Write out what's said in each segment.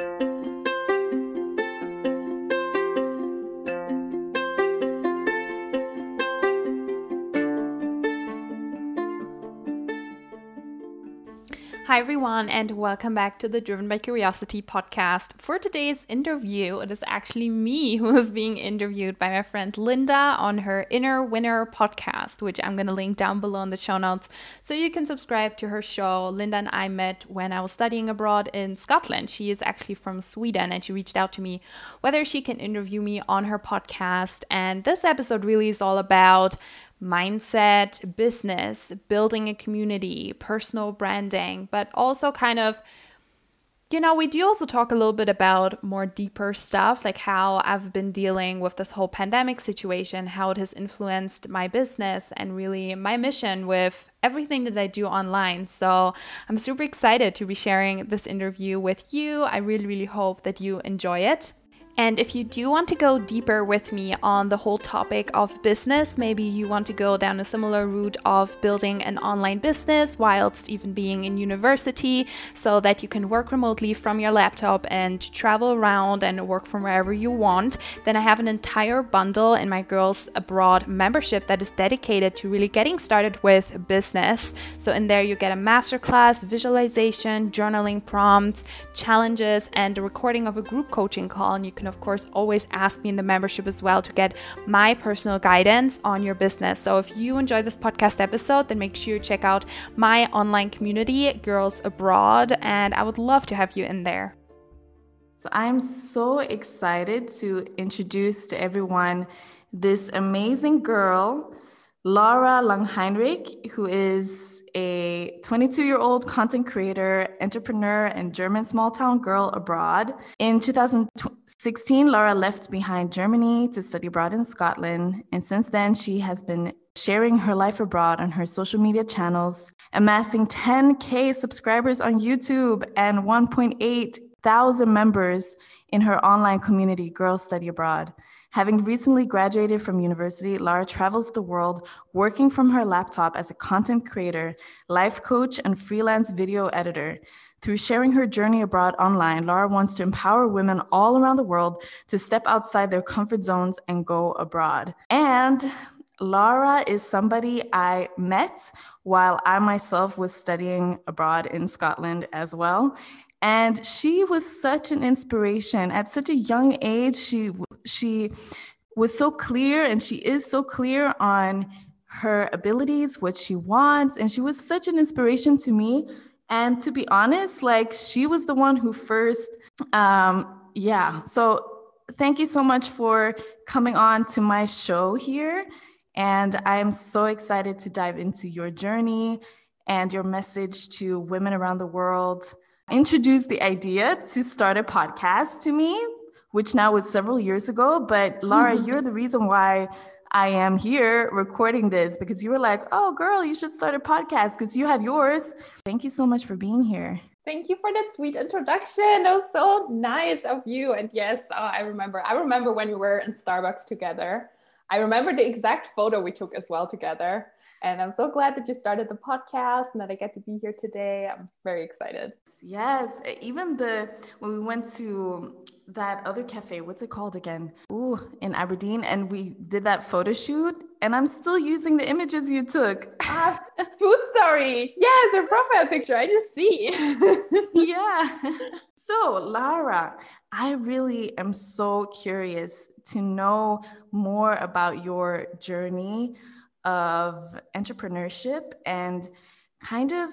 Thank you. Hi, everyone, and welcome back to the Driven by Curiosity podcast. For today's interview, it is actually me who is being interviewed by my friend Linda on her Inner Winner podcast, which I'm going to link down below in the show notes so you can subscribe to her show. Linda and I met when I was studying abroad in Scotland. She is actually from Sweden and she reached out to me whether she can interview me on her podcast. And this episode really is all about mindset, business, building a community, personal branding, but also kind of you know, we do also talk a little bit about more deeper stuff, like how I've been dealing with this whole pandemic situation, how it has influenced my business and really my mission with everything that I do online. So I'm super excited to be sharing this interview with you. I really, really hope that you enjoy it. And if you do want to go deeper with me on the whole topic of business, maybe you want to go down a similar route of building an online business whilst even being in university so that you can work remotely from your laptop and travel around and work from wherever you want, then I have an entire bundle in my Girls Abroad membership that is dedicated to really getting started with business. So in there you get a masterclass, visualization, journaling prompts, challenges, and a recording of a group coaching call. And you can of course, always ask me in the membership as well to get my personal guidance on your business. So if you enjoy this podcast episode, then make sure you check out my online community, Girls Abroad, and I would love to have you in there. So I'm so excited to introduce to everyone this amazing girl, Laura Langheinrich, who is a 22 year old content creator, entrepreneur, and German small town girl abroad. In 2016, Laura left behind Germany to study abroad in Scotland. And since then, she has been sharing her life abroad on her social media channels, amassing 10K subscribers on YouTube and 1.8 thousand members in her online community, Girls Study Abroad. Having recently graduated from university, Lara travels the world working from her laptop as a content creator, life coach, and freelance video editor. Through sharing her journey abroad online, Lara wants to empower women all around the world to step outside their comfort zones and go abroad. And Lara is somebody I met while I myself was studying abroad in Scotland as well. And she was such an inspiration at such a young age. She she was so clear and she is so clear on her abilities, what she wants, and she was such an inspiration to me. And to be honest, like she was the one who first um yeah. So thank you so much for coming on to my show here. And I'm so excited to dive into your journey and your message to women around the world introduced the idea to start a podcast to me, which now was several years ago. But Laura, you're the reason why I am here recording this because you were like, oh, girl, you should start a podcast because you had yours. Thank you so much for being here. Thank you for that sweet introduction. That was so nice of you. And yes, oh, I remember. I remember when we were in Starbucks together. I remember the exact photo we took as well together. And I'm so glad that you started the podcast and that I get to be here today. I'm very excited. Yes, even the when we went to that other cafe, what's it called again? Ooh, in Aberdeen, and we did that photo shoot, and I'm still using the images you took. Ah, food story. Yes, your profile picture. I just see. yeah. So, Lara, I really am so curious to know more about your journey of entrepreneurship and kind of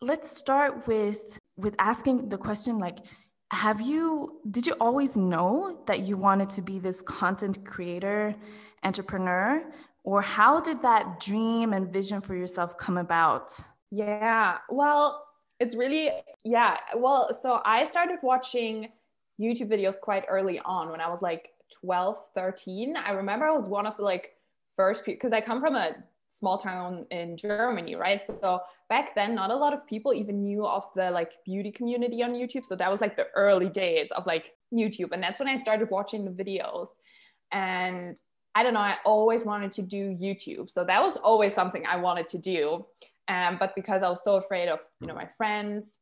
let's start with with asking the question like have you did you always know that you wanted to be this content creator entrepreneur? Or how did that dream and vision for yourself come about? Yeah well it's really yeah well so i started watching youtube videos quite early on when i was like 12 13 i remember i was one of the like first because I come from a small town in Germany, right? So back then, not a lot of people even knew of the like beauty community on YouTube. So that was like the early days of like YouTube. And that's when I started watching the videos. And I don't know, I always wanted to do YouTube. So that was always something I wanted to do. Um, but because I was so afraid of, you know, my friends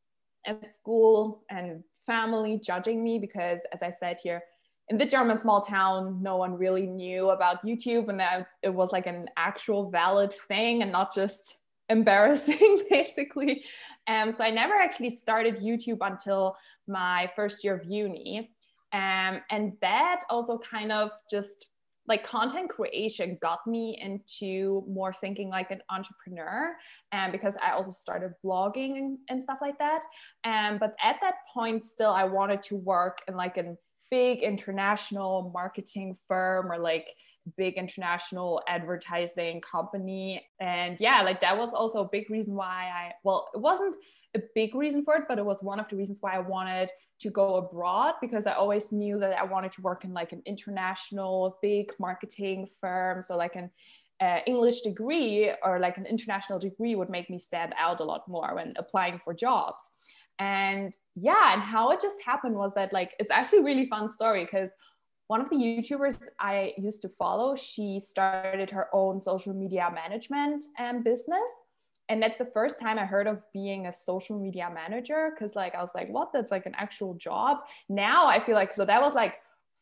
at school and family judging me because, as I said here, in the German small town, no one really knew about YouTube, and that it was like an actual valid thing and not just embarrassing, basically. Um, so I never actually started YouTube until my first year of uni. Um, and that also kind of just like content creation got me into more thinking like an entrepreneur and because i also started blogging and, and stuff like that um, but at that point still i wanted to work in like a big international marketing firm or like big international advertising company and yeah like that was also a big reason why i well it wasn't a big reason for it but it was one of the reasons why i wanted to go abroad because I always knew that I wanted to work in like an international big marketing firm. So like an uh, English degree or like an international degree would make me stand out a lot more when applying for jobs. And yeah, and how it just happened was that like it's actually really fun story because one of the YouTubers I used to follow, she started her own social media management um, business and that's the first time I heard of being a social media manager because like I was like, what? That's like an actual job. Now I feel like so that was like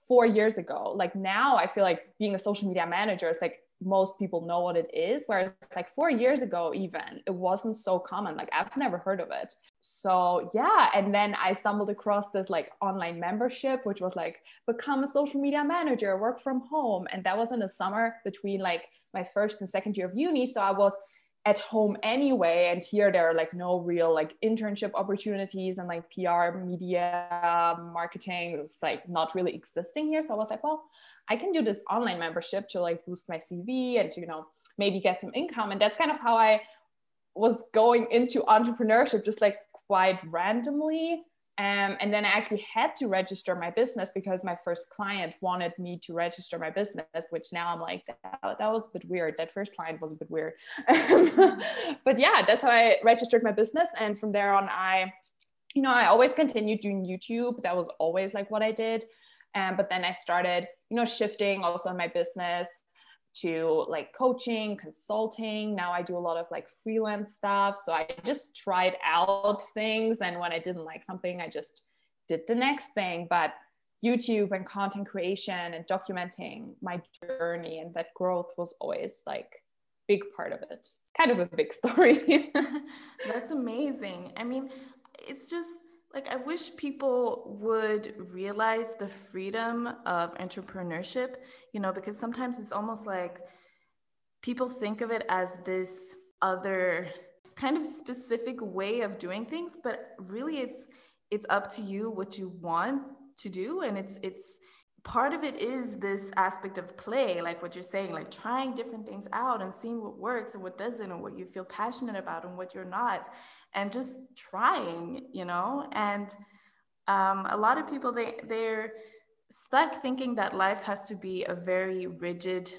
four years ago. Like now I feel like being a social media manager is like most people know what it is. Whereas like four years ago, even it wasn't so common. Like I've never heard of it. So yeah. And then I stumbled across this like online membership, which was like become a social media manager, work from home. And that was in the summer between like my first and second year of uni. So I was at home anyway and here there are like no real like internship opportunities and like pr media marketing it's like not really existing here. So i was like well i can do this online membership to like boost my cv and to you know maybe get some income. And that's kind of how i was going into entrepreneurship just like quite randomly um, and then I actually had to register my business because my first client wanted me to register my business, which now I'm like, that, that was a bit weird. That first client was a bit weird. but yeah, that's how I registered my business. And from there on, I, you know, I always continued doing YouTube. That was always like what I did. Um, but then I started, you know, shifting also in my business to like coaching, consulting. Now I do a lot of like freelance stuff. So I just tried out things. And when I didn't like something, I just did the next thing. But YouTube and content creation and documenting my journey and that growth was always like big part of it. It's kind of a big story. That's amazing. I mean, it's just like i wish people would realize the freedom of entrepreneurship you know because sometimes it's almost like people think of it as this other kind of specific way of doing things but really it's it's up to you what you want to do. And it's it's part of it is this aspect of play like what you're saying like trying different things out and seeing what works and what doesn't and what you feel passionate about and what you're not and just trying you know? And um, a lot of people they they're stuck thinking that life has to be a very rigid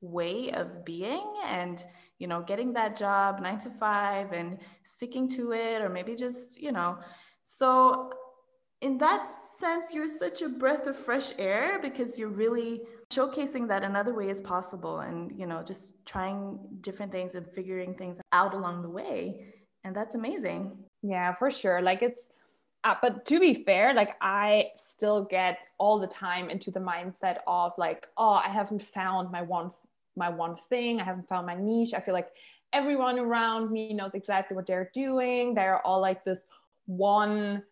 way of being and you know getting that job nine to five and sticking to it or maybe just you know. So in that sense you're such a breath of fresh air because you're really showcasing that another way is possible and you know just trying different things and figuring things out along the way and that's amazing. Yeah for sure. Like it's uh, but to be fair like i still get all the time into the mindset of like oh i haven't found my one my one thing. I haven't found my niche. I feel like everyone around me knows exactly what they're doing. They're all like this one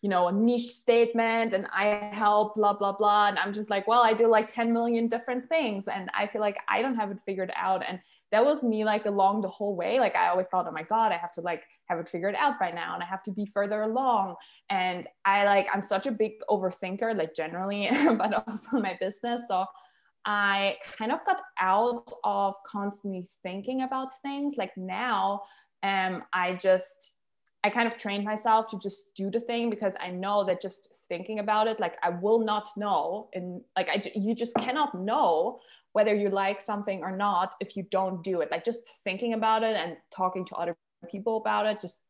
you know a niche statement and i help blah blah blah. And i'm just like well i do like 10 million different things. And i feel like i don't have it figured out. And that was me like along the whole way. Like i always thought oh my god i have to like have it figured out by now and i have to be further along. And i like i'm such a big overthinker like generally but also in my business. So i kind of got out of constantly thinking about things. Like now um i just I kind of trained myself to just do the thing because I know that just thinking about it, like I will not know, and like I, you just cannot know whether you like something or not if you don't do it. Like just thinking about it and talking to other people about it, just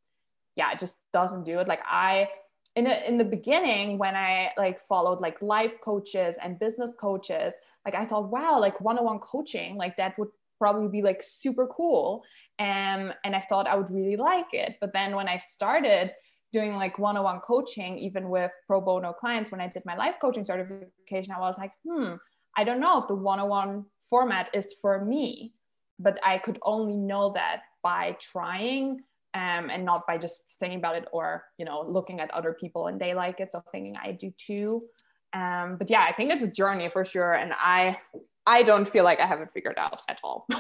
yeah, it just doesn't do it. Like I, in a, in the beginning when I like followed like life coaches and business coaches, like I thought, wow, like one-on-one coaching, like that would probably be like super cool. Um, and I thought I would really like it. But then when I started doing like one-on-one coaching even with pro bono clients when i did my life coaching certification i was like hmm i don't know if the one-on-one format is for me but i could only know that by trying um, and not by just thinking about it or you know looking at other people and they like it so thinking i do too um, but yeah i think it's a journey for sure and i i don't feel like i haven't figured out at all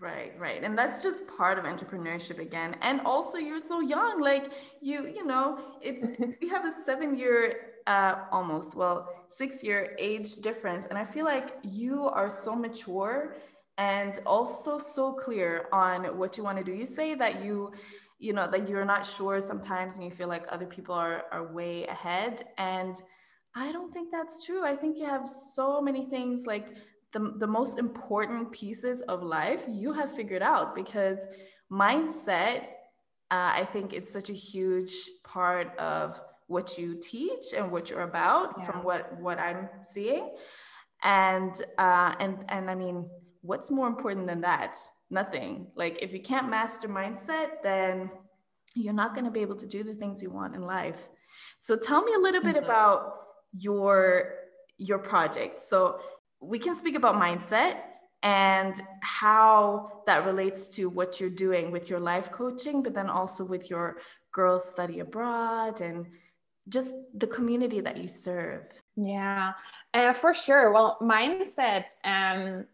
Right, right. And that's just part of entrepreneurship again. And also you're so young. Like you, you know, it's we have a seven year uh almost, well, six year age difference. And I feel like you are so mature and also so clear on what you want to do. You say that you, you know, that you're not sure sometimes and you feel like other people are are way ahead. And I don't think that's true. I think you have so many things like the, the most important pieces of life you have figured out because mindset uh, i think is such a huge part of what you teach and what you're about yeah. from what what i'm seeing and uh, and and i mean what's more important than that nothing like if you can't master mindset then you're not going to be able to do the things you want in life so tell me a little bit mm-hmm. about your your project so we can speak about mindset and how that relates to what you're doing with your life coaching, but then also with your girls study abroad and just the community that you serve. Yeah, uh, for sure. Well, mindset um,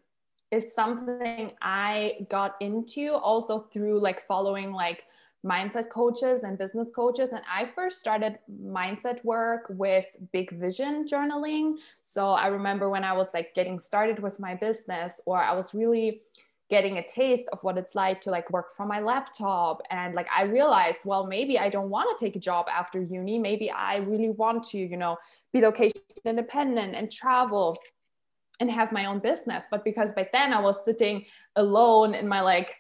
is something I got into also through like following like mindset coaches and business coaches. And I first started mindset work with big vision journaling. So I remember when I was like getting started with my business, or I was really getting a taste of what it's like to like work from my laptop and like i realized well maybe i don't want to take a job after uni maybe i really want to you know be location independent and travel and have my own business but because by then i was sitting alone in my like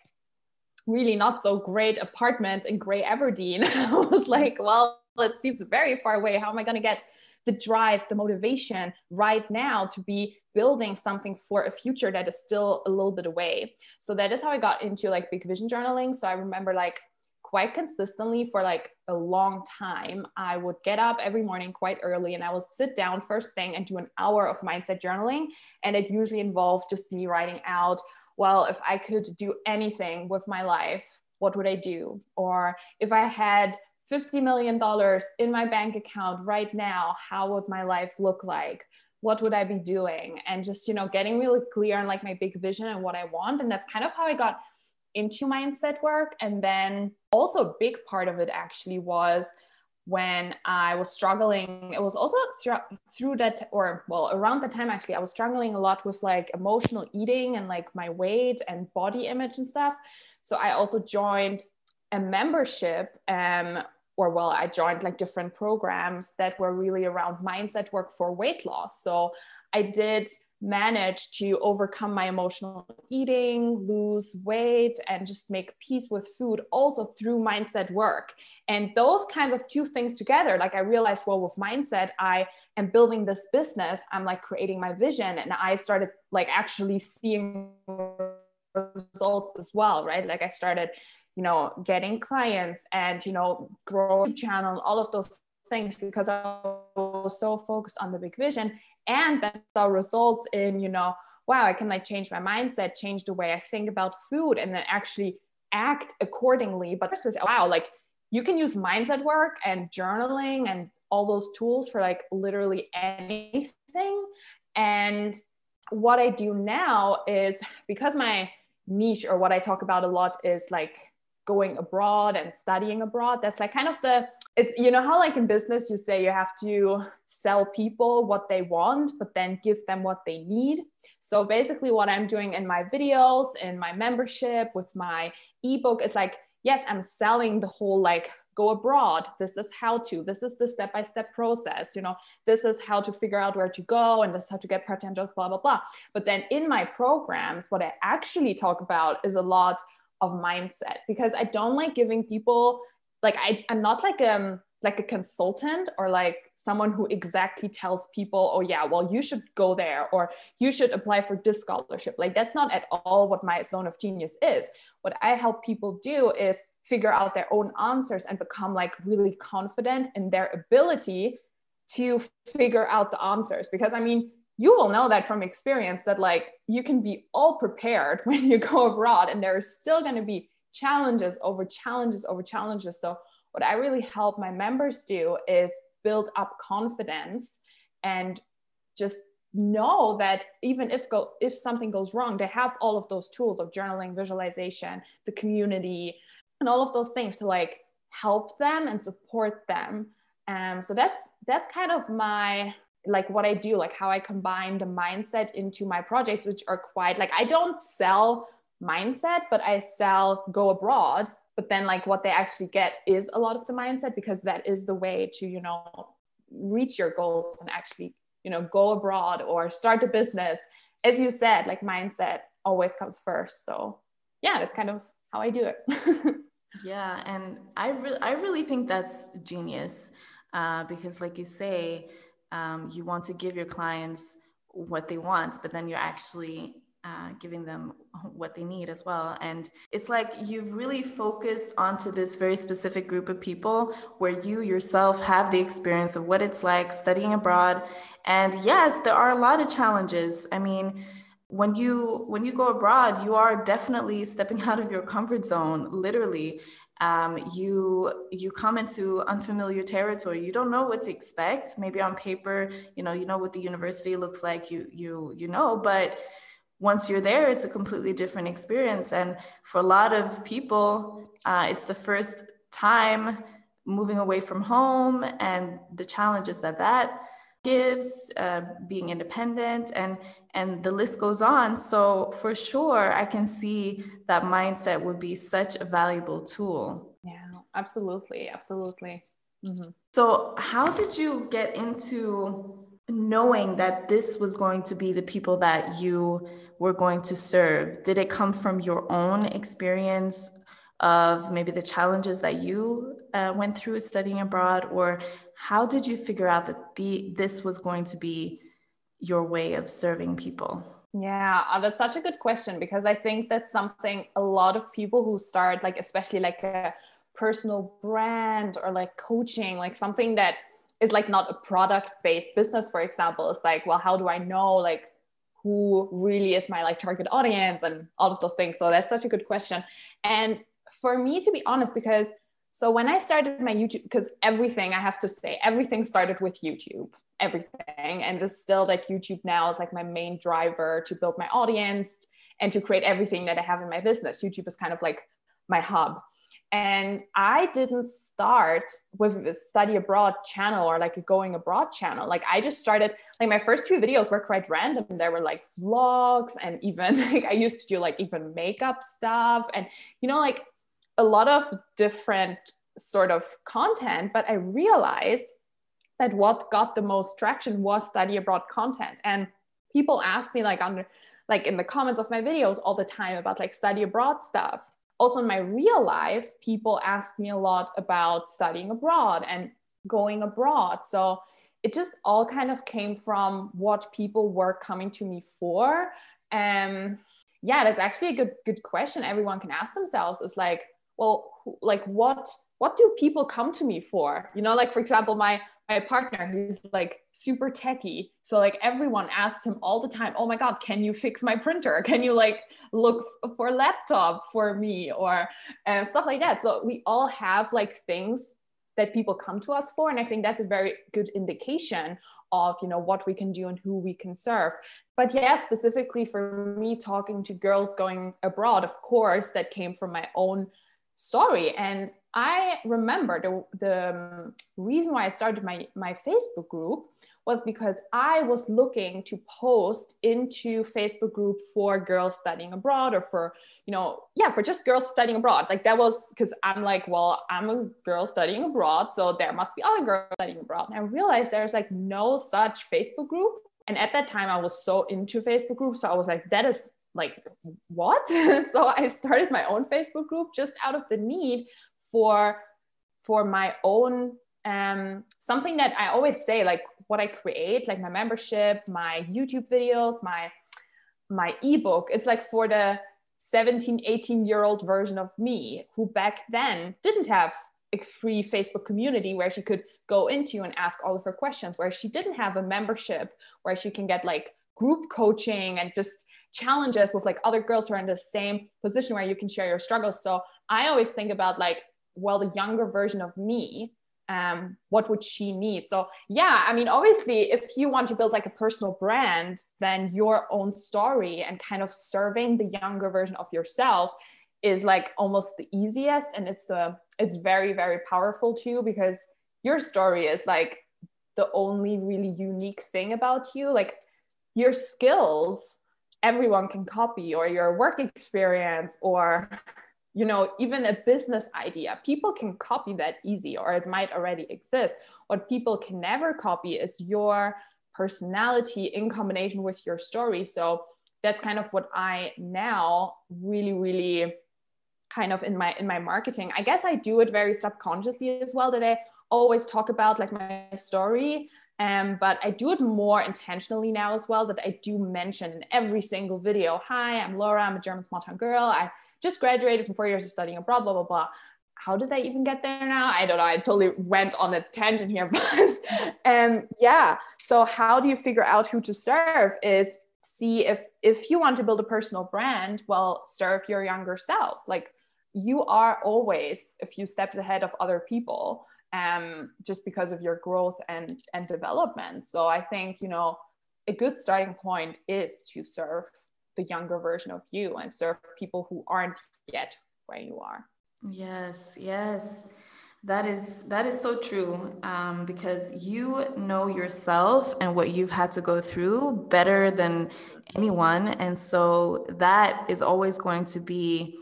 really not so great apartment in Grey Aberdeen. I was mm-hmm. like, well, it seems very far away. How am I going to get the drive, the motivation right now to be building something for a future that is still a little bit away? So that is how I got into like big vision journaling. So I remember like quite consistently for like a long time, I would get up every morning quite early and I would sit down first thing and do an hour of mindset journaling. And it usually involved just me writing out well, if I could do anything with my life, what would I do? Or if I had $50 million in my bank account right now, how would my life look like? What would I be doing? And just, you know, getting really clear on like my big vision and what I want. And that's kind of how I got into mindset work. And then also a big part of it actually was when I was struggling. It was also through, through that, or well, around the time actually, I was struggling a lot with like emotional eating and like my weight and body image and stuff. So I also joined a membership, um, or well, I joined like different programs that were really around mindset work for weight loss. So I did manage to overcome my emotional eating, lose weight, and just make peace with food also through mindset work. And those kinds of two things together, like I realized, well, with mindset, I am building this business, I'm like creating my vision, and I started like actually seeing results as well, right? Like I started, you know, getting clients and, you know, grow channel, all of those things because I was so focused on the big vision. And that results in you know wow i can like change my mindset change the way i think about food and then actually act accordingly. But wow like you can use mindset work and journaling and all those tools for like literally anything. And what i do now is because my niche or what i talk about a lot is like going abroad and studying abroad that's like kind of the it's you know how like in business you say you have to sell people what they want but then give them what they need? So basically what i'm doing in my videos in my membership with my ebook is like yes i'm selling the whole like go abroad. This is how to. This is the step by step process you know? This is how to figure out where to go and this is how to get jobs blah blah blah. But then in my programs what i actually talk about is a lot of mindset because I don't like giving people like I, I'm not like um like a consultant or like someone who exactly tells people, oh yeah, well you should go there or you should apply for this scholarship. Like that's not at all what my zone of genius is. What I help people do is figure out their own answers and become like really confident in their ability to figure out the answers because i mean you will know that from experience that like you can be all prepared when you go abroad and there's still going to be challenges over challenges over challenges. So what i really help my members do is build up confidence and just know that even if go if something goes wrong they have all of those tools of journaling visualization the community and all of those things to like help them and support them. Um so that's that's kind of my like what i do like how i combine the mindset into my projects which are quite like i don't sell mindset but i sell go abroad but then like what they actually get is a lot of the mindset because that is the way to you know reach your goals and actually you know go abroad or start a business. As you said like mindset always comes first. So yeah that's kind of how i do it. Yeah and i really i really think that's genius uh, because like you say um, you want to give your clients what they want but then you're actually uh, giving them what they need as well. And it's like you've really focused onto this very specific group of people where you yourself have the experience of what it's like studying abroad. And yes, there are a lot of challenges. I mean, when you when you go abroad you are definitely stepping out of your comfort zone literally um, you you come into unfamiliar territory you don't know what to expect maybe on paper you know you know what the university looks like you you you know but once you're there, it's a completely different experience. And for a lot of people, uh, it's the first time moving away from home and the challenges that that gives, uh, being independent, and and the list goes on. So for sure, I can see that mindset would be such a valuable tool. Yeah, absolutely, absolutely. Mm-hmm. So how did you get into knowing that this was going to be the people that you were going to serve? Did it come from your own experience of maybe the challenges that you uh, went through studying abroad, or how did you figure out that the this was going to be your way of serving people? Yeah, uh, that's such a good question because I think that's something a lot of people who start, like, especially like a personal brand or like coaching, like something that is like not a product based business, for example, is like, well, how do I know like who really is my like target audience and all of those things. So that's such a good question. And for me to be honest because so when i started my youtube because everything i have to say everything started with youtube everything. And this still like youtube now is like my main driver to build my audience and to create everything that i have in my business. Youtube is kind of like my hub and I didn't start with a study abroad channel or like a going abroad channel. Like I just started, like my first few videos were quite random. There were like vlogs and even like I used to do like even makeup stuff and, you know, like a lot of different sort of content. But I realized that what got the most traction was study abroad content. And people ask me like on like in the comments of my videos all the time about like study abroad stuff also in my real life, people ask me a lot about studying abroad and going abroad. So it just all kind of came from what people were coming to me for. And yeah, that's actually a good good question everyone can ask themselves is like, well, like what what do people come to me for? You know, like for example, my my partner who's like super techy so like everyone asks him all the time oh my god can you fix my printer? Can you like look for a laptop for me? or uh, stuff like that. So we all have like things that people come to us for and i think that's a very good indication of you know what we can do and who we can serve. But yeah specifically for me talking to girls going abroad of course that came from my own story and I remember the, the um, reason why I started my, my Facebook group was because I was looking to post into Facebook group for girls studying abroad or for, you know, yeah, for just girls studying abroad. Like that was because I'm like, well, I'm a girl studying abroad, so there must be other girls studying abroad. And I realized there's like no such Facebook group. And at that time, I was so into Facebook groups. So I was like, that is like, what? so I started my own Facebook group just out of the need for for my own um, something that I always say, like what I create, like my membership, my YouTube videos, my my ebook. It's like for the 17 18 year old version of me who back then didn't have a free facebook community where she could go into and ask all of her questions where she didn't have a membership where she can get like group coaching and just challenges with like other girls who are in the same position where you can share your struggles. So i always think about like well the younger version of me um, what would she need? So yeah i mean obviously if you want to build like a personal brand then your own story and kind of serving the younger version of yourself is like almost the easiest. And it's the it's very very powerful too because your story is like the only really unique thing about you. Like your skills everyone can copy or your work experience or you know even a business idea. People can copy that easy or it might already exist. What people can never copy is your personality in combination with your story. So that's kind of what i now really really kind of in my in my marketing. I guess i do it very subconsciously as well that i always talk about like my story um, but I do it more intentionally now as well that I do mention in every single video, hi, I'm Laura, I'm a German small town girl. I just graduated from four years of studying abroad, blah, blah, blah. How did I even get there now? I don't know. I totally went on a tangent here, but um, yeah. So how do you figure out who to serve is see if if you want to build a personal brand, well, serve your younger self. Like you are always a few steps ahead of other people um, just because of your growth and and development. So I think you know a good starting point is to serve the younger version of you and serve people who aren't yet where you are. Yes, yes. That is that is so true um, because you know yourself and what you've had to go through better than anyone, and so that is always going to be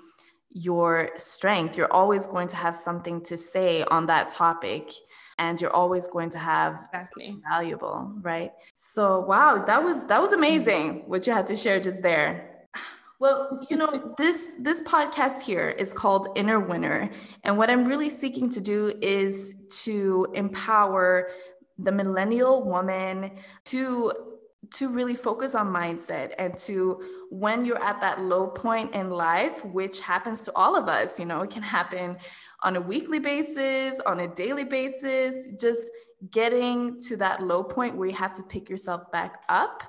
your strength. You're always going to have something to say on that topic and you're always going to have exactly. valuable, right? So wow, that was that was amazing what you had to share just there. Well, you know, this this podcast here is called Inner Winner, and what I'm really seeking to do is to empower the millennial woman to to really focus on mindset and to when you're at that low point in life which happens to all of us you know it can happen on a weekly basis on a daily basis just getting to that low point where you have to pick yourself back up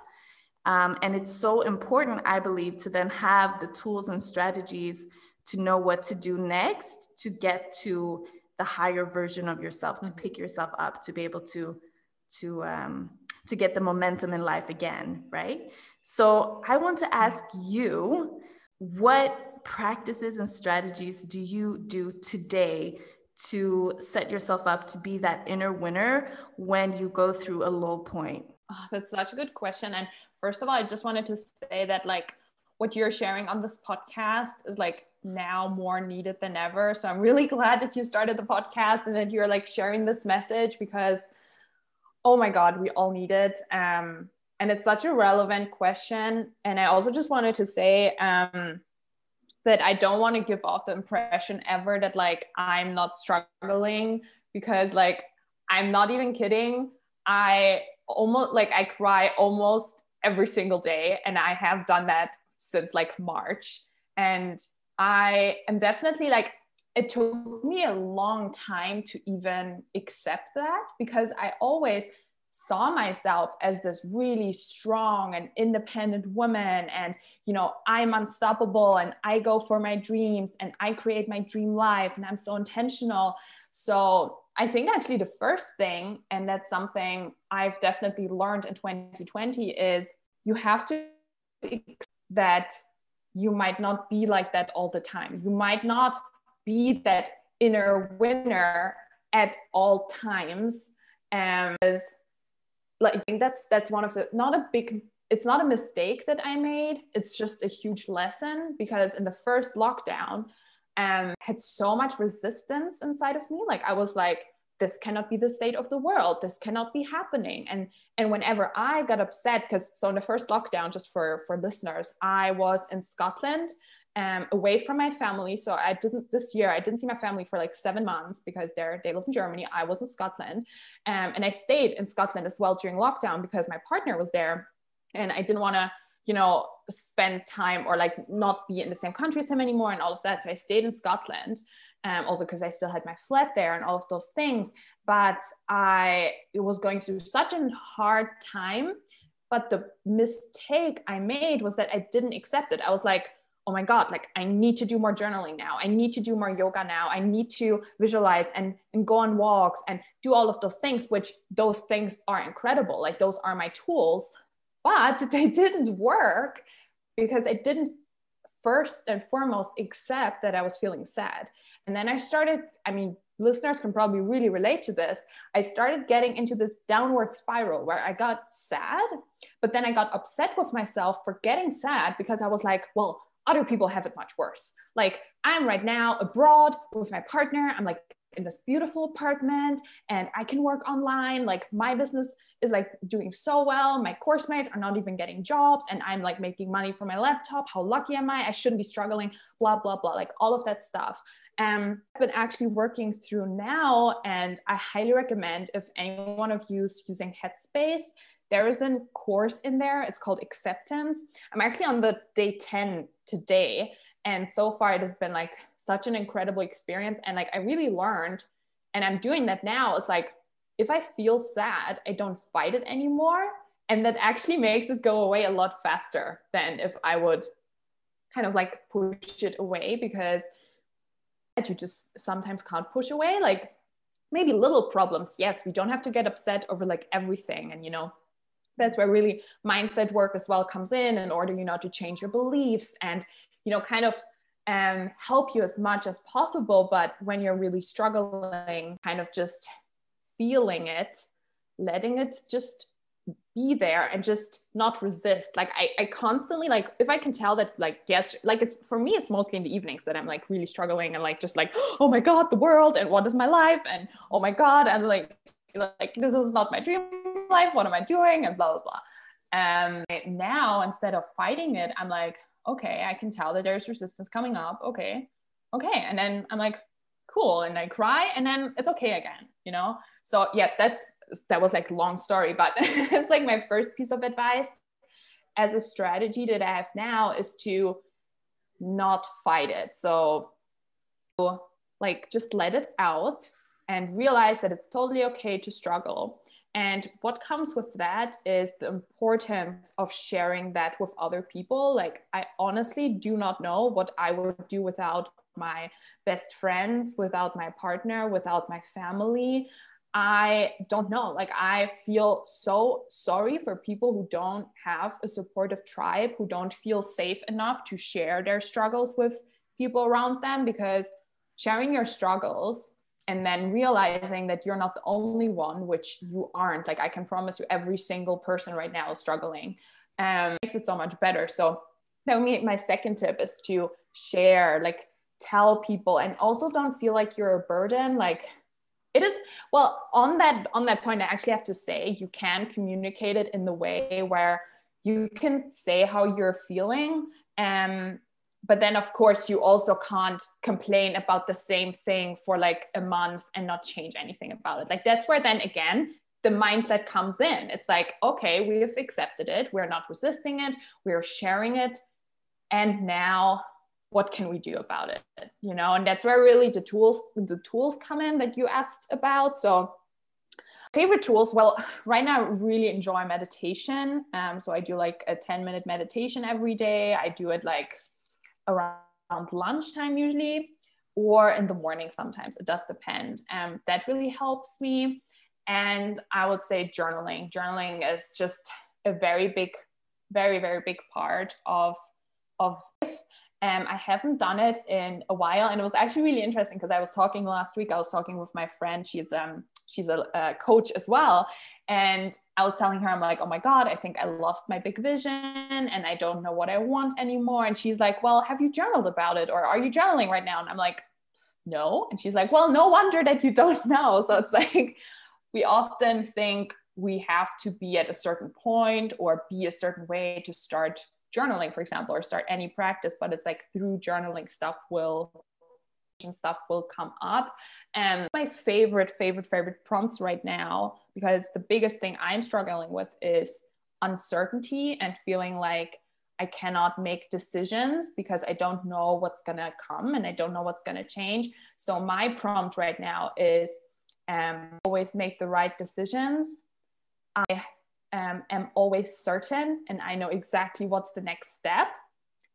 um, and it's so important i believe to then have the tools and strategies to know what to do next to get to the higher version of yourself to mm-hmm. pick yourself up to be able to to um, to get the momentum in life again, right? So I want to ask you what practices and strategies do you do today to set yourself up to be that inner winner when you go through a low point? Oh, that's such a good question. And first of all, I just wanted to say that, like, what you're sharing on this podcast is like now more needed than ever. So I'm really glad that you started the podcast and that you're like sharing this message because oh my god we all need it. Um, and it's such a relevant question. And i also just wanted to say um, that i don't want to give off the impression ever that like i'm not struggling because like i'm not even kidding. I almost like i cry almost every single day and i have done that since like march. And i am definitely like it took me a long time to even accept that because I always saw myself as this really strong and independent woman and you know i'm unstoppable and i go for my dreams and i create my dream life and i'm so intentional. So i think actually the first thing and that's something i've definitely learned in 2020 is you have to that you might not be like that all the time. You might not be that inner winner at all times. And um, like I think that's that's one of the not a big it's not a mistake that I made. It's just a huge lesson because in the first lockdown um had so much resistance inside of me. Like I was like this cannot be the state of the world. This cannot be happening. And and whenever i got upset because so in the first lockdown just for for listeners i was in scotland um, away from my family. So I didn't this year. I didn't see my family for like seven months because they're they live in Germany. I was in Scotland, um, and I stayed in Scotland as well during lockdown because my partner was there, and I didn't want to you know, spend time or like not be in the same country as him anymore and all of that. So I stayed in Scotland, um, also because I still had my flat there and all of those things. But I was going through such a hard time. But the mistake I made was that I didn't accept it. I was like, oh my god like i need to do more journaling now. I need to do more yoga now. I need to visualize and, and go on walks and do all of those things which those things are incredible. Like those are my tools. But they didn't work because i didn't first and foremost accept that i was feeling sad. And then i started i mean listeners can probably really relate to this. I started getting into this downward spiral where i got sad but then i got upset with myself for getting sad because i was like well other people have it much worse. Like I'm right now abroad with my partner. I'm like in this beautiful apartment and I can work online. Like my business is like doing so well. My course mates are not even getting jobs and I'm like making money from my laptop. How lucky am I? I shouldn't be struggling, blah, blah, blah, like all of that stuff. Um, I've been actually working through now and I highly recommend if any one of you is using Headspace, there is a course in there. It's called Acceptance. I'm actually on the day 10 today. And so far, it has been like such an incredible experience. And like, I really learned, and I'm doing that now. It's like, if I feel sad, I don't fight it anymore. And that actually makes it go away a lot faster than if I would kind of like push it away because you just sometimes can't push away. Like, maybe little problems yes we don't have to get upset over like everything and you know that's where really mindset work as well comes in in order you know to change your beliefs and you know kind of um, help you as much as possible. But when you're really struggling kind of just feeling it letting it just be there and just not resist. Like I, I constantly like if i can tell that like yes like it's for me it's mostly in the evenings that i'm like really struggling and like just like oh my god the world and what is my life and oh my god and like like this is not my dream life what am i doing and blah blah blah. And um, now instead of fighting it i'm like okay i can tell that there's resistance coming up. Okay. Okay. And then i'm like cool. And i cry and then it's okay again you know? So yes that's that was like long story but it's like my first piece of advice as a strategy that i have now is to not fight it. So like just let it out and realize that it's totally okay to struggle. And what comes with that is the importance of sharing that with other people. Like, I honestly do not know what I would do without my best friends, without my partner, without my family. I don't know. Like, I feel so sorry for people who don't have a supportive tribe, who don't feel safe enough to share their struggles with people around them because sharing your struggles and then realizing that you're not the only one which you aren't. Like i can promise you every single person right now is struggling um makes it so much better. So that would my second tip is to share like tell people and also don't feel like you're a burden. Like it is well on that on that point i actually have to say you can communicate it in the way where you can say how you're feeling um but then of course you also can't complain about the same thing for like a month and not change anything about it. Like that's where then again the mindset comes in. It's like okay we have accepted it. We're not resisting it. We're sharing it. And now what can we do about it? You know and that's where really the tools the tools come in that you asked about. So favorite tools well right now i really enjoy meditation. Um, so i do like a 10 minute meditation every day. I do it like around lunchtime usually or in the morning sometimes. It does depend. And um, that really helps me. And i would say journaling. Journaling is just a very big very very big part of of life um, I haven't done it in a while, and it was actually really interesting because I was talking last week. I was talking with my friend. She's um she's a, a, coach as well, and I was telling her, I'm like, oh my god, I think I lost my big vision, and I don't know what I want anymore. And she's like, well, have you journaled about it, or are you journaling right now? And I'm like, no. And she's like, well, no wonder that you don't know. So it's like we often think we have to be at a certain point or be a certain way to start journaling, for example, or start any practice, but it's like through journaling stuff will stuff will come up. And my favorite, favorite, favorite prompts right now, because the biggest thing I'm struggling with is uncertainty and feeling like I cannot make decisions because I don't know what's going to come and I don't know what's going to change. So, my prompt right now is um, always make the right decisions. I um, am always certain and I know exactly what's the next step.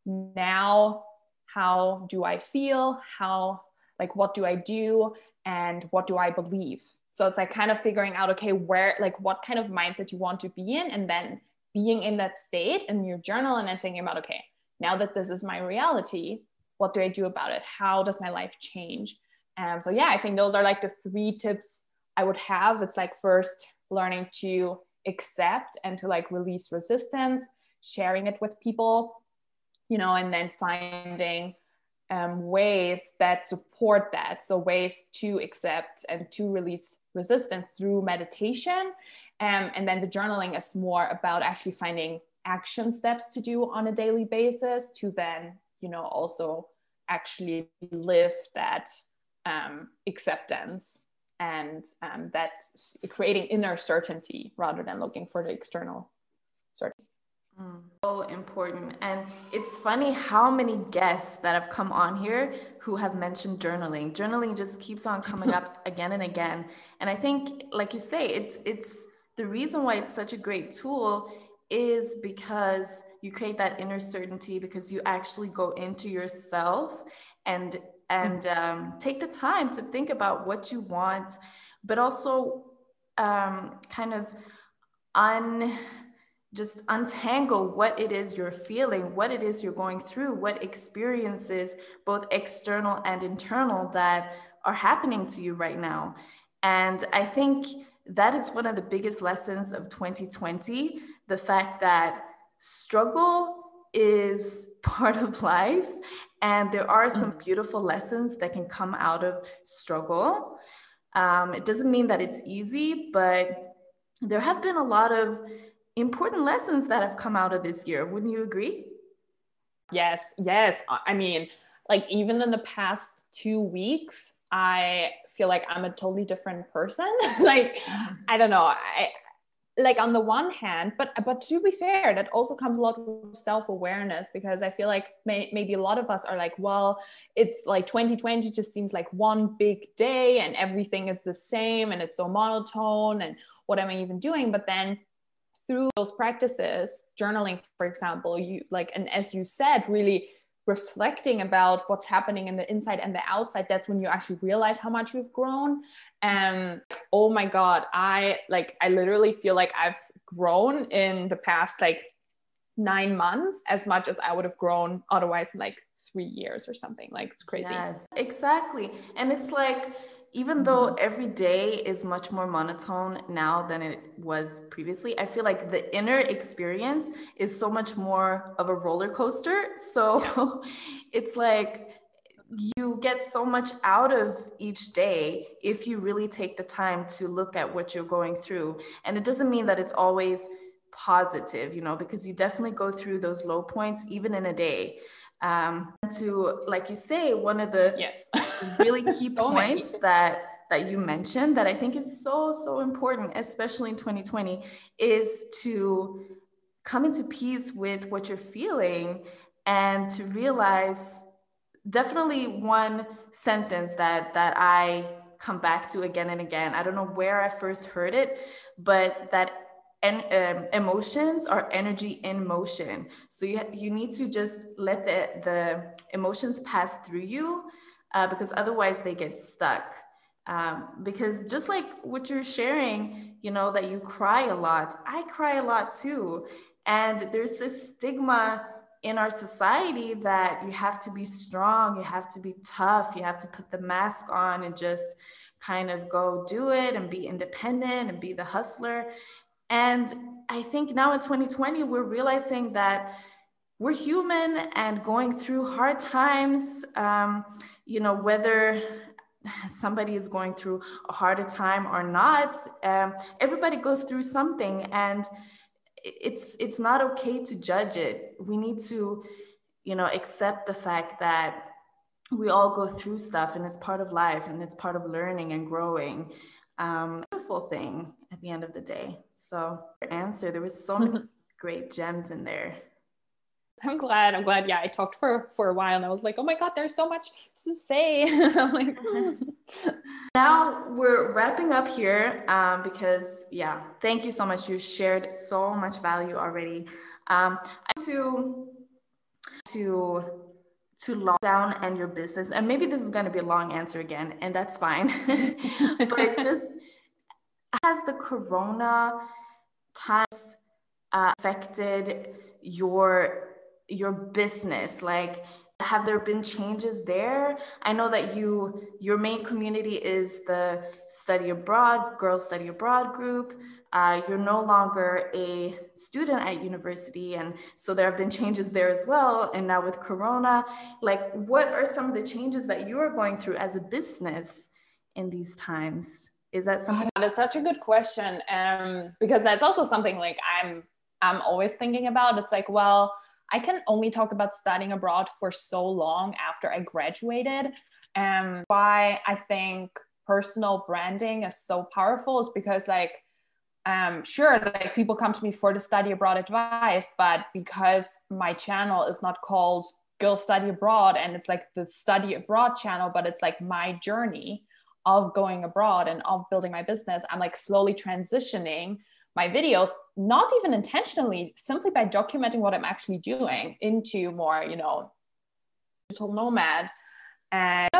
Now, how do I feel? How, like, what do I do? And what do I believe? So, it's like kind of figuring out, okay, where, like, what kind of mindset you want to be in, and then being in that state in your journal and then thinking about, okay, now that this is my reality, what do I do about it? How does my life change? Um, so yeah, I think those are like the three tips I would have. It's like first learning to accept and to like release resistance, sharing it with people, you know, and then finding um, ways that support that. So ways to accept and to release resistance through meditation um, and then the journaling is more about actually finding action steps to do on a daily basis to then, you know, also actually live that um, acceptance and um, that creating inner certainty rather than looking for the external certainty. Mm, so important. And it's funny how many guests that have come on here who have mentioned journaling. Journaling just keeps on coming up again and again. And I think, like you say, it's it's the reason why it's such a great tool is because you create that inner certainty because you actually go into yourself and and um, take the time to think about what you want but also um, kind of un just untangle what it is you're feeling what it is you're going through what experiences both external and internal that are happening to you right now. And i think that is one of the biggest lessons of 2020 the fact that struggle is part of life and there are some mm. beautiful lessons that can come out of struggle um, it doesn't mean that it's easy but there have been a lot of important lessons that have come out of this year wouldn't you agree yes yes i mean like even in the past two weeks I feel like I'm a totally different person. like, mm-hmm. I don't know. I like on the one hand, but but to be fair, that also comes a lot of self-awareness because I feel like may, maybe a lot of us are like, well, it's like 2020 just seems like one big day and everything is the same and it's so monotone and what am I even doing? But then through those practices, journaling, for example, you like, and as you said, really reflecting about what's happening in the inside and the outside that's when you actually realize how much you've grown. And oh my god i like i literally feel like i've grown in the past like nine months as much as i would have grown otherwise in like three years or something. Like it's crazy. Yes exactly. And it's like even though every day is much more monotone now than it was previously, I feel like the inner experience is so much more of a roller coaster. So it's like you get so much out of each day if you really take the time to look at what you're going through. And it doesn't mean that it's always positive, you know, because you definitely go through those low points even in a day. Um, to, like you say, one of the yes. really key so points many. that that you mentioned that I think is so so important, especially in 2020, is to come into peace with what you're feeling and to realize definitely one sentence that that I come back to again and again. I don't know where I first heard it, but that and um, emotions are energy in motion. So you, you need to just let the, the emotions pass through you uh, because otherwise they get stuck. Um, because just like what you're sharing you know that you cry a lot i cry a lot too. And there's this stigma in our society that you have to be strong you have to be tough you have to put the mask on and just kind of go do it and be independent and be the hustler and I think now in 2020, we're realizing that we're human and going through hard times. Um, you know, whether somebody is going through a harder time or not, um, everybody goes through something, and it's it's not okay to judge it. We need to, you know, accept the fact that we all go through stuff, and it's part of life, and it's part of learning and growing. Um, beautiful thing at the end of the day. So answer, there was so many great gems in there. I'm glad. I'm glad. Yeah, I talked for for a while and I was like, oh my god, there's so much to say. like, now we're wrapping up here um, because yeah, thank you so much. You shared so much value already. Um, to to to lockdown and your business, and maybe this is going to be a long answer again, and that's fine. but just has the corona times uh, affected your your business? Like have there been changes there? I know that you your main community is the study abroad girls study abroad group. Uh, you're no longer a student at university and so there have been changes there as well and now with corona. Like what are some of the changes that you are going through as a business in these times is that something that's such a good question um, because that's also something like i'm i'm always thinking about it's like well I can only talk about studying abroad for so long after I graduated. And why I think personal branding is so powerful is because like um sure like people come to me for the study abroad advice but because my channel is not called girl study abroad and it's like the study abroad channel but it's like my journey of going abroad and of building my business i'm like slowly transitioning my videos, not even intentionally, simply by documenting what I'm actually doing into more, you know, digital nomad and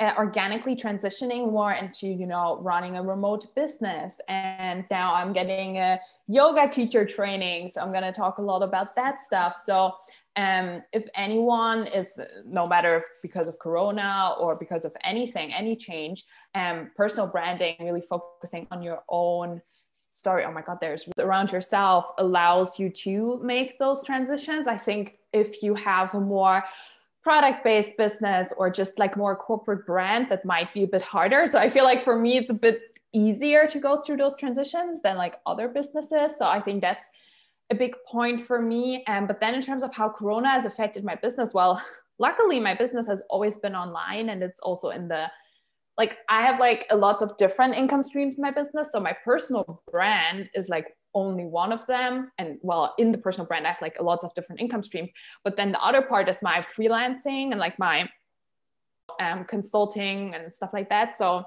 organically transitioning more into you know running a remote business. And now i'm getting a yoga teacher training so i'm going to talk a lot about that stuff. So um, if anyone is no matter if it's because of corona or because of anything any change um, personal branding really focusing on your own story oh my god there's around yourself allows you to make those transitions. I think if you have a more product based business or just like more corporate brand that might be a bit harder. So i feel like for me it's a bit easier to go through those transitions than like other businesses. So i think that's a big point for me and but then in terms of how corona has affected my business well luckily my business has always been online and it's also in the like I have like a lots of different income streams in my business. So my personal brand is like only one of them. And well, in the personal brand, I have like lots of different income streams. But then the other part is my freelancing and like my um, consulting and stuff like that. So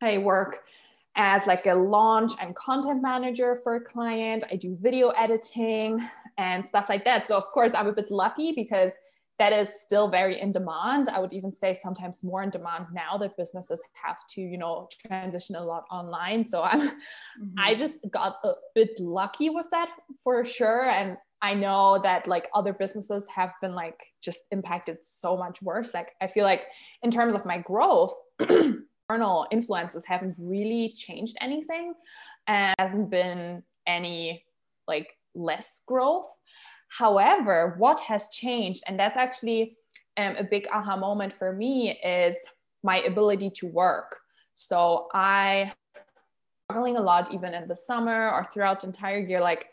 I work as like a launch and content manager for a client. I do video editing and stuff like that. So of course I'm a bit lucky because that is still very in demand. I would even say sometimes more in demand now that businesses have to, you know, transition a lot online. So I'm, mm-hmm. I just got a bit lucky with that for sure. And I know that like other businesses have been like just impacted so much worse. Like I feel like in terms of my growth, external influences haven't really changed anything and hasn't been any like less growth. However, what has changed, and that's actually um, a big aha moment for me, is my ability to work. So I struggling a lot even in the summer or throughout the entire year. Like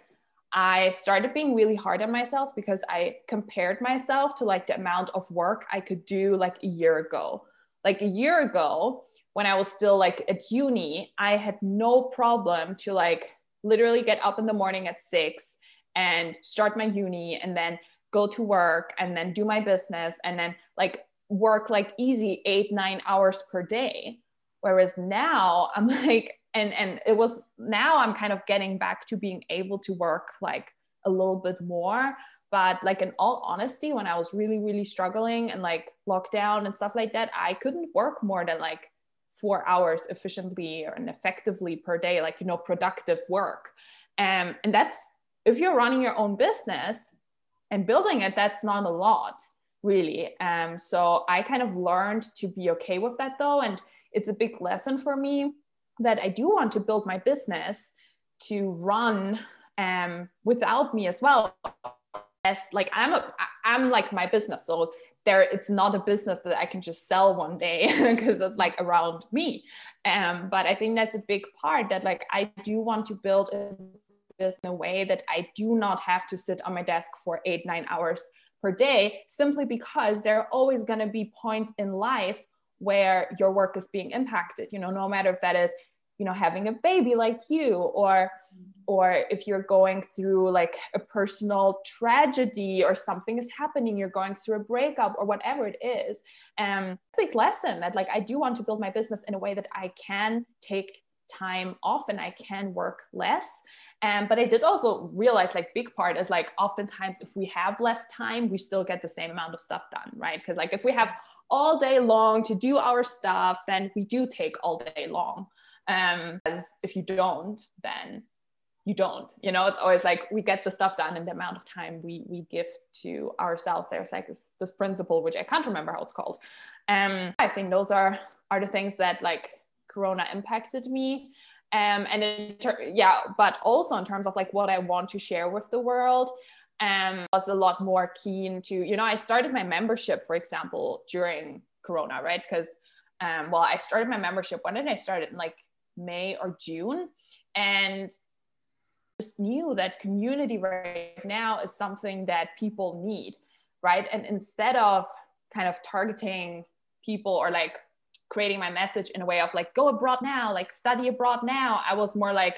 I started being really hard on myself because I compared myself to like the amount of work I could do like a year ago. Like a year ago, when I was still like at uni, I had no problem to like literally get up in the morning at six and start my uni and then go to work and then do my business and then like work like easy eight nine hours per day. Whereas now i'm like and and it was now i'm kind of getting back to being able to work like a little bit more. But like in all honesty when i was really really struggling and like lockdown and stuff like that i couldn't work more than like four hours efficiently and effectively per day like you know productive work um, and that's if you're running your own business and building it, that's not a lot really. Um, so I kind of learned to be okay with that though. And it's a big lesson for me that I do want to build my business to run um, without me as well. As like I'm a, I'm like my business. So there it's not a business that I can just sell one day because it's like around me. Um, but I think that's a big part that like I do want to build a this in a way that I do not have to sit on my desk for eight, nine hours per day, simply because there are always going to be points in life where your work is being impacted, you know, no matter if that is, you know, having a baby like you or or if you're going through like a personal tragedy or something is happening you're going through a breakup or whatever it is um big lesson that like i do want to build my business in a way that i can take time off and I can work less. Um, but I did also realize like big part is like oftentimes if we have less time, we still get the same amount of stuff done, right? Because like if we have all day long to do our stuff, then we do take all day long. Um, as if you don't, then you don't you know? It's always like we get the stuff done in the amount of time we we give to ourselves. There's like this, this principle which i can't remember how it's called. Um i think those are are the things that like corona impacted me. Um and it yeah but also in terms of like what i want to share with the world um was a lot more keen to you know i started my membership for example during corona right? Because um well i started my membership when did i start it? In like may or june. And just knew that community right now is something that people need, right? And instead of kind of targeting people or like creating my message in a way of like, go abroad now, like study abroad now, I was more like,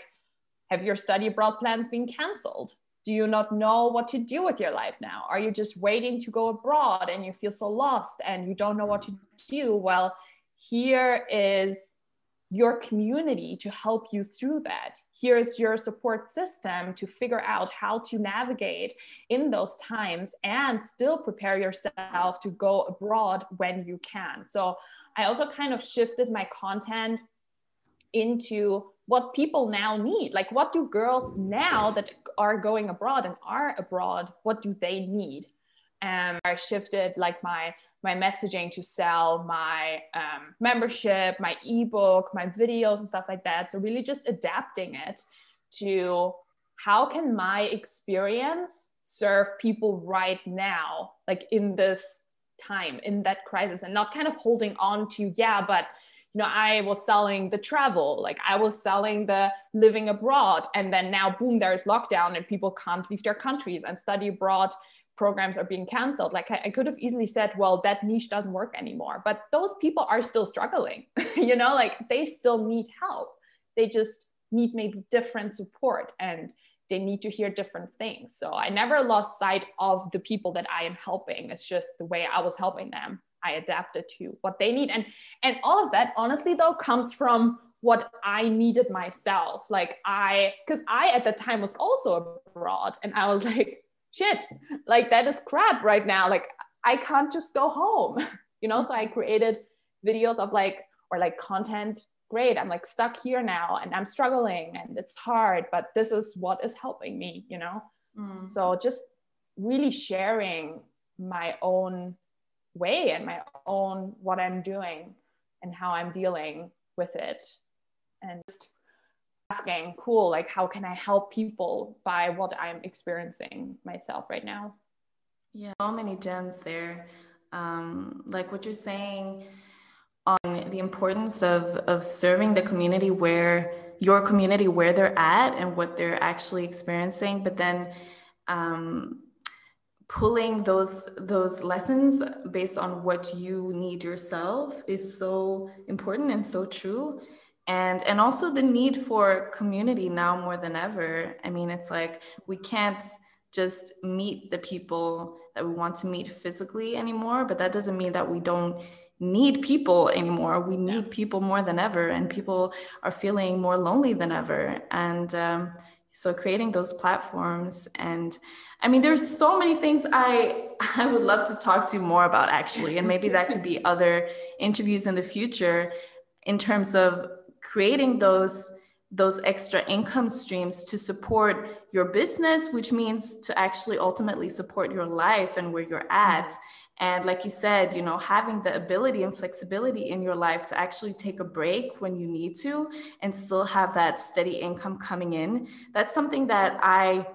have your study abroad plans been canceled? Do you not know what to do with your life now? Are you just waiting to go abroad and you feel so lost and you don't know what to do? Well, here is your community to help you through that. Here's your support system to figure out how to navigate in those times and still prepare yourself to go abroad when you can. So I also kind of shifted my content into what people now need. Like, what do girls now that are going abroad and are abroad, what do they need? And I shifted like my my messaging to sell my um, membership, my ebook, my videos, and stuff like that. So, really just adapting it to how can my experience serve people right now, like in this time, in that crisis, and not kind of holding on to, yeah, but you know, I was selling the travel, like I was selling the living abroad, and then now, boom, there's lockdown and people can't leave their countries and study abroad programs are being canceled like I, could have easily said well that niche doesn't work anymore but those people are still struggling you know like they still need help. They just need maybe different support and they need to hear different things. So i never lost sight of the people that i am helping. It's just the way i was helping them. I adapted to what they need. And and all of that honestly though comes from what I needed myself. Like I, because I at the time was also abroad and I was like, shit, like that is crap right now. Like I can't just go home, you know? So I created videos of like, or like content. Great, I'm like stuck here now and I'm struggling and it's hard, but this is what is helping me, you know? Mm. So just really sharing my own way and my own what I'm doing and how I'm dealing with it. And just asking, cool, like how can I help people by what I'm experiencing myself right now? Yeah, so many gems there. Um, like what you're saying on the importance of of serving the community where your community where they're at and what they're actually experiencing, but then um, pulling those those lessons based on what you need yourself is so important and so true and and also the need for community now more than ever. I mean it's like we can't just meet the people that we want to meet physically anymore but that doesn't mean that we don't need people anymore. We need people more than ever and people are feeling more lonely than ever. And um, so creating those platforms and i mean there's so many things i i would love to talk to you more about actually and maybe that could be other interviews in the future in terms of creating those those extra income streams to support your business which means to actually ultimately support your life and where you're mm-hmm. at. And like you said you know having the ability and flexibility in your life to actually take a break when you need to and still have that steady income coming in that's something that i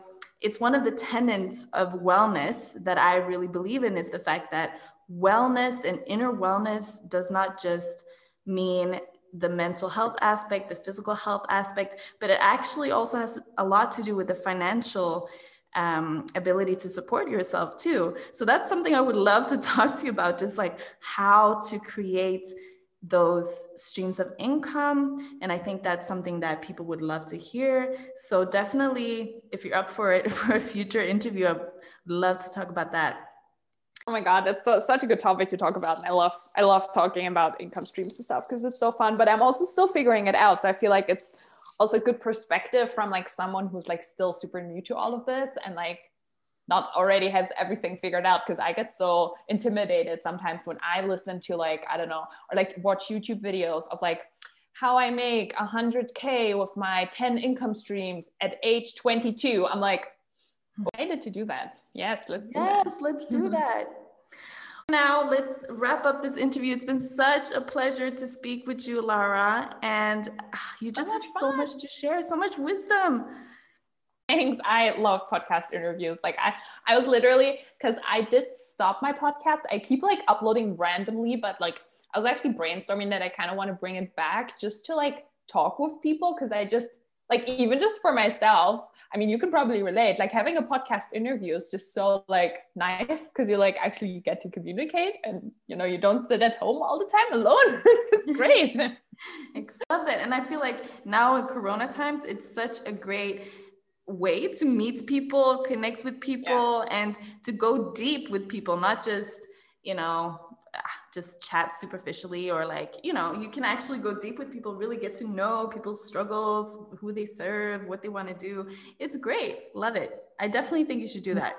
it's one of the tenets of wellness that i really believe in is the fact that wellness and inner wellness does not just mean the mental health aspect, the physical health aspect, but it actually also has a lot to do with the financial um, ability to support yourself too. So that's something I would love to talk to you about, just like how to create those streams of income. And I think that's something that people would love to hear. So definitely, if you're up for it for a future interview, I'd love to talk about that. Oh my god, it's so, such a good topic to talk about. And I love I love talking about income streams and stuff because it's so fun. But I'm also still figuring it out. So I feel like it's also good perspective from like someone who's like still super new to all of this and like not already has everything figured out because I get so intimidated sometimes when I listen to like I don't know or like watch YouTube videos of like how I make 100k with my 10 income streams at age 22. I'm like excited to do that. Yes, let's do that. yes, that. let's do mm-hmm. that. Now, let's wrap up this interview. It's been such a pleasure to speak with you, Lara. And ah, you just so have so much to share, so much wisdom. Thanks. I love podcast interviews. Like I, I was literally because I did stop my podcast. I keep like uploading randomly, but like I was actually brainstorming that I kind of want to bring it back just to like talk with people because I just like even just for myself i mean you can probably relate. Like having a podcast interview is just so like nice because you like actually get to communicate and you know you don't sit at home all the time alone. It's great. I love that. And i feel like now in corona times it's such a great way to meet people connect with people yeah. and to go deep with people not just you know just chat superficially or like you know you can actually go deep with people really get to know people's struggles who they serve what they want to do. It's great. Love it. I definitely think you should do mm-hmm. that.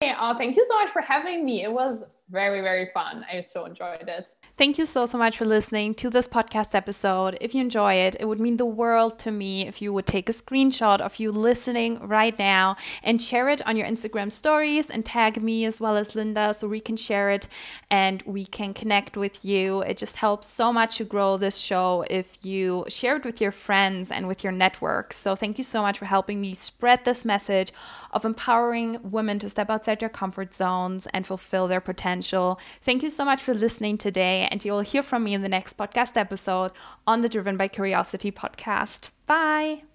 Hey, oh, thank you so much for having me. It was very, very fun. I so enjoyed it. Thank you so, so much for listening to this podcast episode. If you enjoy it, it would mean the world to me if you would take a screenshot of you listening right now and share it on your Instagram stories and tag me as well as Linda so we can share it and we can connect with you. It just helps so much to grow this show if you share it with your friends and with your network. So, thank you so much for helping me spread this message of empowering women to step outside their comfort zones and fulfill their potential. Thank you so much for listening today, and you will hear from me in the next podcast episode on the Driven by Curiosity podcast. Bye.